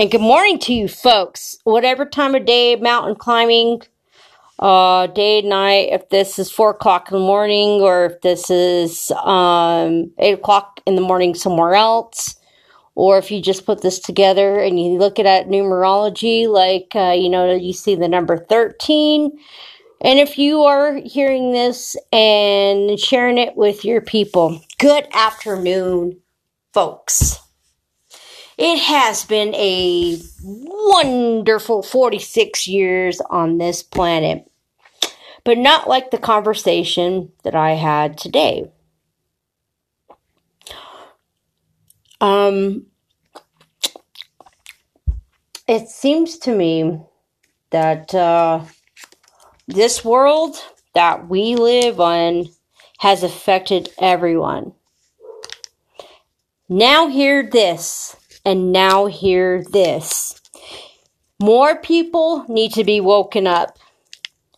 And good morning to you folks. Whatever time of day, mountain climbing, uh, day, night, if this is four o'clock in the morning or if this is um, eight o'clock in the morning somewhere else, or if you just put this together and you look at it numerology, like, uh, you know, you see the number 13. And if you are hearing this and sharing it with your people, good afternoon, folks. It has been a wonderful 46 years on this planet, but not like the conversation that I had today. Um, it seems to me that uh, this world that we live on has affected everyone. Now, hear this, and now hear this. More people need to be woken up.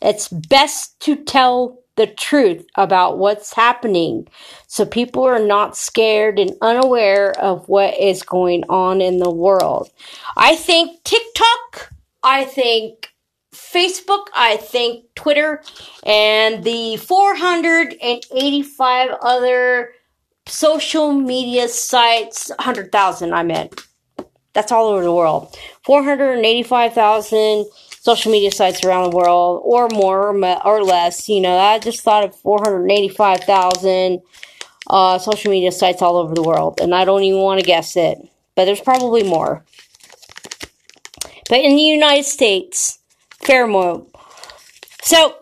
It's best to tell the truth about what's happening so people are not scared and unaware of what is going on in the world. I think TikTok, I think Facebook, I think Twitter, and the 485 other social media sites, 100,000 I meant. That's all over the world. 485,000 social media sites around the world, or more or less. You know, I just thought of 485,000 uh, social media sites all over the world, and I don't even want to guess it, but there's probably more. But in the United States, fair more. So,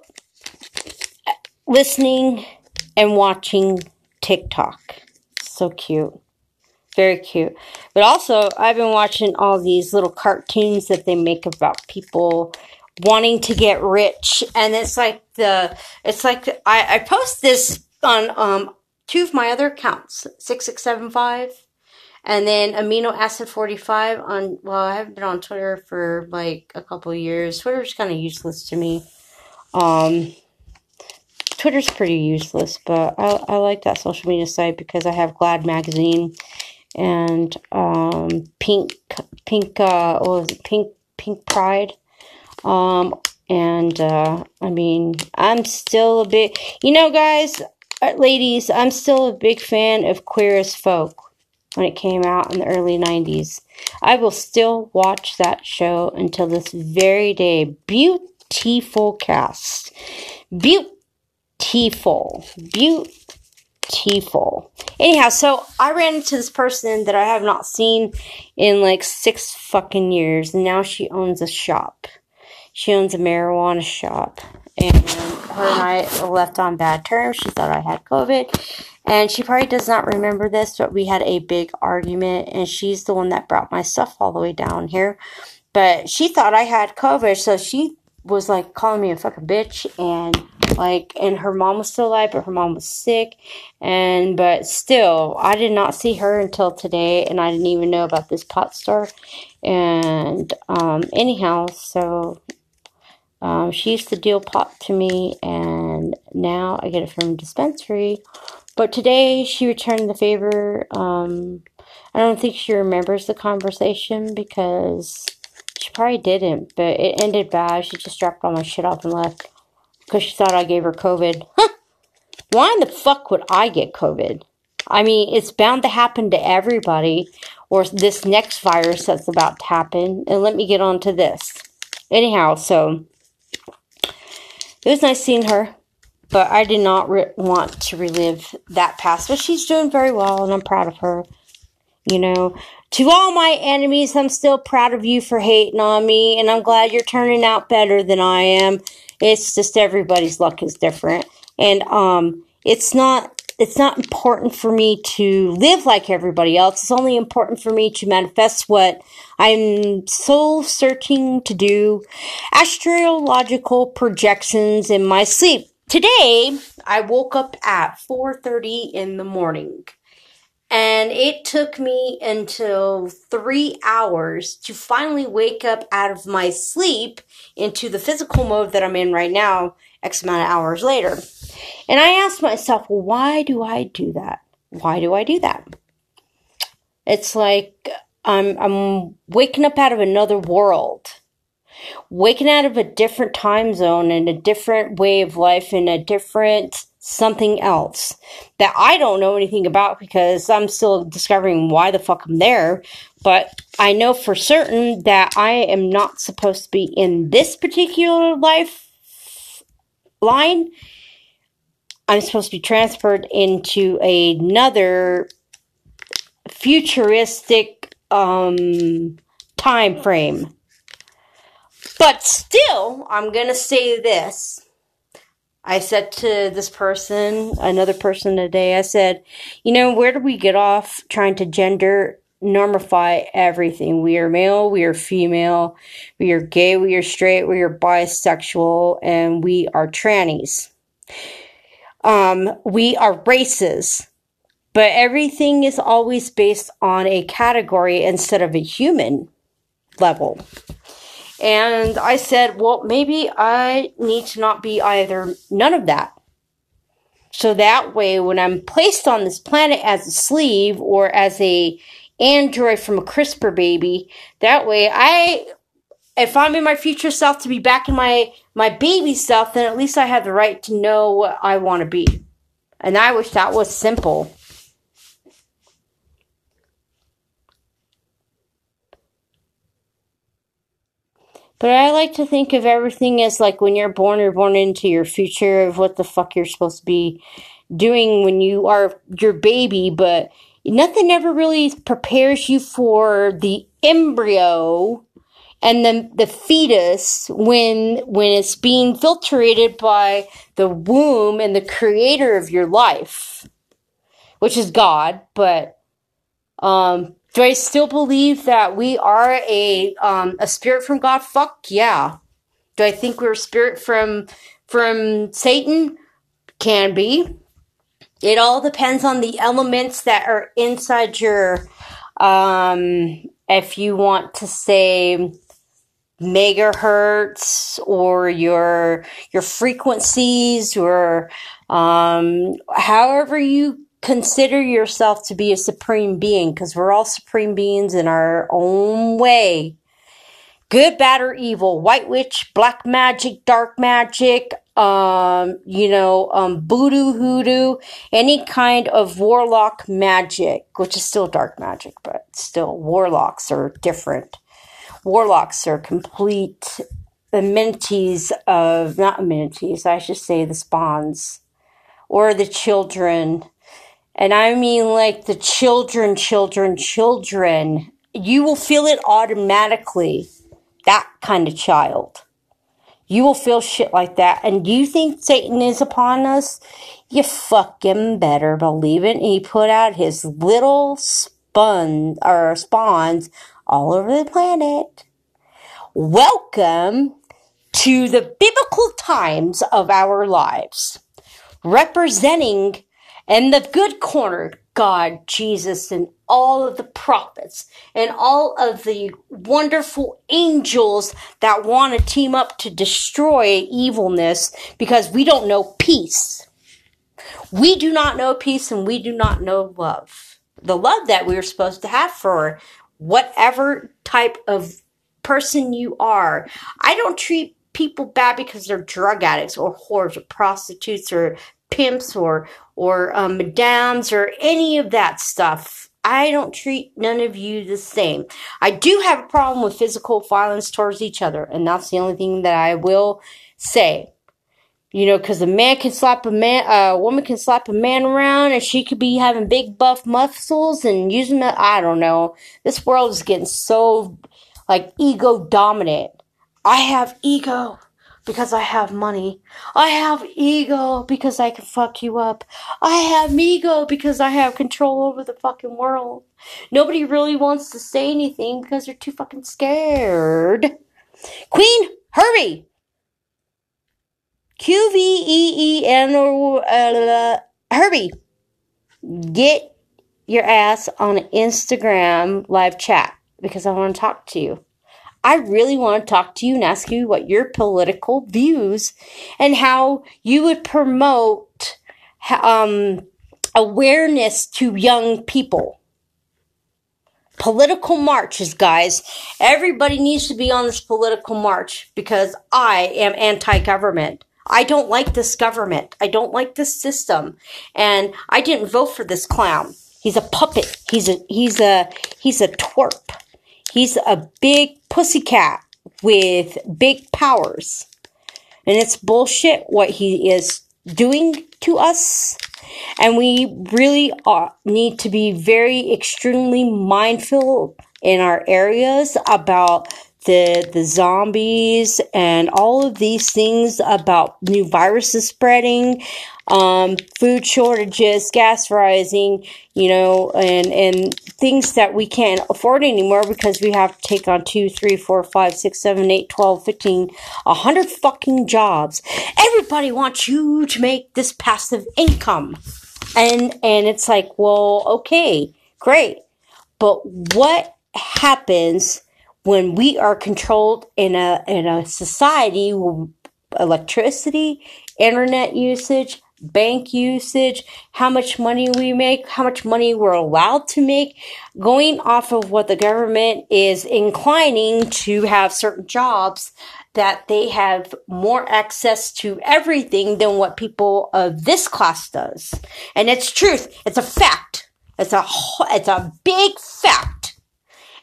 listening and watching TikTok. So cute. Very cute. But also, I've been watching all these little cartoons that they make about people wanting to get rich. And it's like the, it's like, I, I post this on um, two of my other accounts 6675 and then amino acid 45 on well i haven't been on twitter for like a couple years twitter's kind of useless to me um twitter's pretty useless but I, I like that social media site because i have glad magazine and um pink pink uh what was it pink pink pride um and uh i mean i'm still a bit you know guys uh, ladies i'm still a big fan of queer as folk when it came out in the early 90s. I will still watch that show until this very day. Beautiful cast. Beautiful. Beautiful. Anyhow, so I ran into this person that I have not seen in like six fucking years, and now she owns a shop. She owns a marijuana shop. And her and I left on bad terms. She thought I had COVID and she probably does not remember this, but we had a big argument, and she's the one that brought my stuff all the way down here. But she thought I had COVID, so she was like calling me a fucking bitch, and like, and her mom was still alive, but her mom was sick, and but still, I did not see her until today, and I didn't even know about this pot store. And um, anyhow, so um, she used to deal pot to me, and now I get it from dispensary. But today she returned the favor. Um, I don't think she remembers the conversation because she probably didn't, but it ended bad. She just dropped all my shit off and left because she thought I gave her COVID. Huh. Why in the fuck would I get COVID? I mean, it's bound to happen to everybody, or this next virus that's about to happen. And let me get on to this. Anyhow, so it was nice seeing her but I did not re- want to relive that past. But she's doing very well, and I'm proud of her. You know, to all my enemies, I'm still proud of you for hating on me, and I'm glad you're turning out better than I am. It's just everybody's luck is different, and um, it's not. It's not important for me to live like everybody else. It's only important for me to manifest what I'm soul searching to do. Astrological projections in my sleep Today, I woke up at 4:30 in the morning. And it took me until 3 hours to finally wake up out of my sleep into the physical mode that I'm in right now, X amount of hours later. And I asked myself, why do I do that? Why do I do that? It's like I'm I'm waking up out of another world. Waking out of a different time zone and a different way of life and a different something else that I don't know anything about because I'm still discovering why the fuck I'm there. But I know for certain that I am not supposed to be in this particular life line. I'm supposed to be transferred into another futuristic um, time frame. But still, I'm going to say this. I said to this person, another person today, I said, you know, where do we get off trying to gender normify everything? We are male, we are female, we are gay, we are straight, we are bisexual, and we are trannies. Um, we are races but everything is always based on a category instead of a human level. And I said, well, maybe I need to not be either none of that. So that way, when I'm placed on this planet as a sleeve or as a android from a CRISPR baby, that way I, if I'm in my future self to be back in my, my baby self, then at least I have the right to know what I want to be. And I wish that was simple. But I like to think of everything as like when you're born, you're born into your future of what the fuck you're supposed to be doing when you are your baby, but nothing ever really prepares you for the embryo and then the fetus when when it's being filtrated by the womb and the creator of your life which is god but um do I still believe that we are a um, a spirit from God? Fuck yeah. Do I think we're a spirit from from Satan? Can be. It all depends on the elements that are inside your um if you want to say megahertz or your your frequencies or um however you consider yourself to be a supreme being because we're all supreme beings in our own way. Good, bad, or evil, white witch, black magic, dark magic, um, you know, um, voodoo, hoodoo, any kind of warlock magic, which is still dark magic, but still warlocks are different. Warlocks are complete amenities of, not amenities, I should say the spawns or the children and I mean like the children, children, children. You will feel it automatically. That kind of child. You will feel shit like that. And you think Satan is upon us? You fucking better believe it. And he put out his little spun or spawns all over the planet. Welcome to the biblical times of our lives, representing and the good corner, God, Jesus, and all of the prophets and all of the wonderful angels that want to team up to destroy evilness because we don't know peace. We do not know peace and we do not know love. The love that we are supposed to have for whatever type of person you are. I don't treat people bad because they're drug addicts or whores or prostitutes or pimps or or um, madams or any of that stuff. I don't treat none of you the same. I do have a problem with physical violence towards each other, and that's the only thing that I will say. You know, because a man can slap a man, a woman can slap a man around, and she could be having big buff muscles and using that. I don't know. This world is getting so like ego dominant. I have ego because I have money. I have ego because I can fuck you up. I have ego because I have control over the fucking world. Nobody really wants to say anything because they're too fucking scared. Queen, hurry! Q V E E N or Herbie, get your ass on Instagram live chat because I want to talk to you. I really want to talk to you and ask you what your political views and how you would promote um, awareness to young people. political marches, guys. Everybody needs to be on this political march because I am anti-government. I don't like this government. I don't like this system. And I didn't vote for this clown. He's a puppet. He's a he's a he's a twerp. He's a big pussycat with big powers. And it's bullshit what he is doing to us. And we really are, need to be very extremely mindful in our areas about the the zombies and all of these things about new viruses spreading um, food shortages gas rising you know and and things that we can't afford anymore because we have to take on two three four five six seven eight twelve fifteen a hundred fucking jobs. Everybody wants you to make this passive income. And and it's like well okay great. But what happens when we are controlled in a in a society electricity, internet usage, bank usage, how much money we make, how much money we're allowed to make, going off of what the government is inclining to have certain jobs that they have more access to everything than what people of this class does. And it's truth. It's a fact. It's a it's a big fact.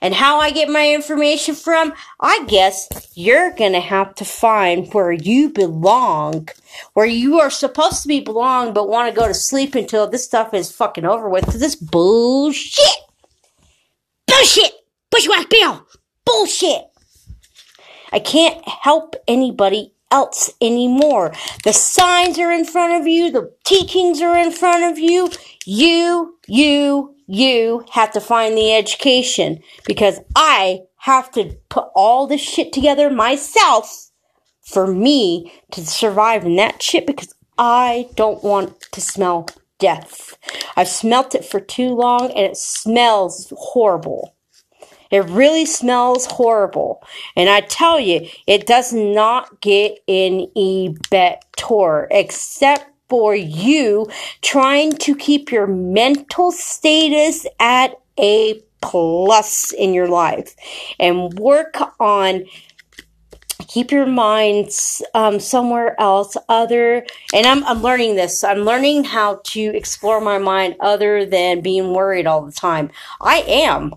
And how I get my information from, I guess you're gonna have to find where you belong, where you are supposed to be belong, but want to go to sleep until this stuff is fucking over with. This bullshit, bullshit, bushwhack bill, bullshit. I can't help anybody else anymore. The signs are in front of you, the teachings are in front of you. You, you, you have to find the education because I have to put all this shit together myself for me to survive in that shit because I don't want to smell death. I've smelt it for too long and it smells horrible. It really smells horrible. And I tell you, it does not get any better except for you trying to keep your mental status at a plus in your life. And work on keep your minds um, somewhere else other and I'm, I'm learning this. I'm learning how to explore my mind other than being worried all the time. I am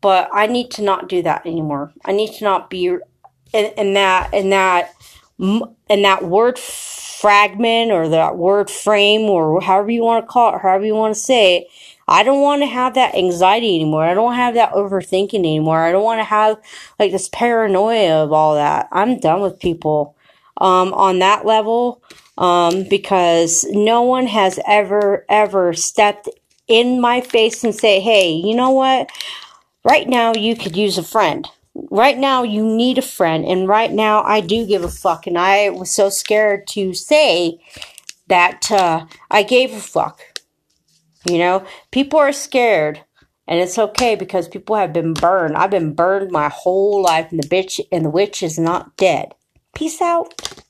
but i need to not do that anymore. I need to not be in, in that in that in that word fragment or that word frame or however you want to call it, however you want to say it. I don't want to have that anxiety anymore. I don't have that overthinking anymore. I don't want to have like this paranoia of all that. I'm done with people um, on that level um, because no one has ever, ever stepped in my face and say, hey, you know what? Right now you could use a friend right now you need a friend and right now I do give a fuck and I was so scared to say that uh, I gave a fuck. You know, people are scared and it's okay because people have been burned. I've been burned my whole life and the bitch and the witch is not dead. Peace out.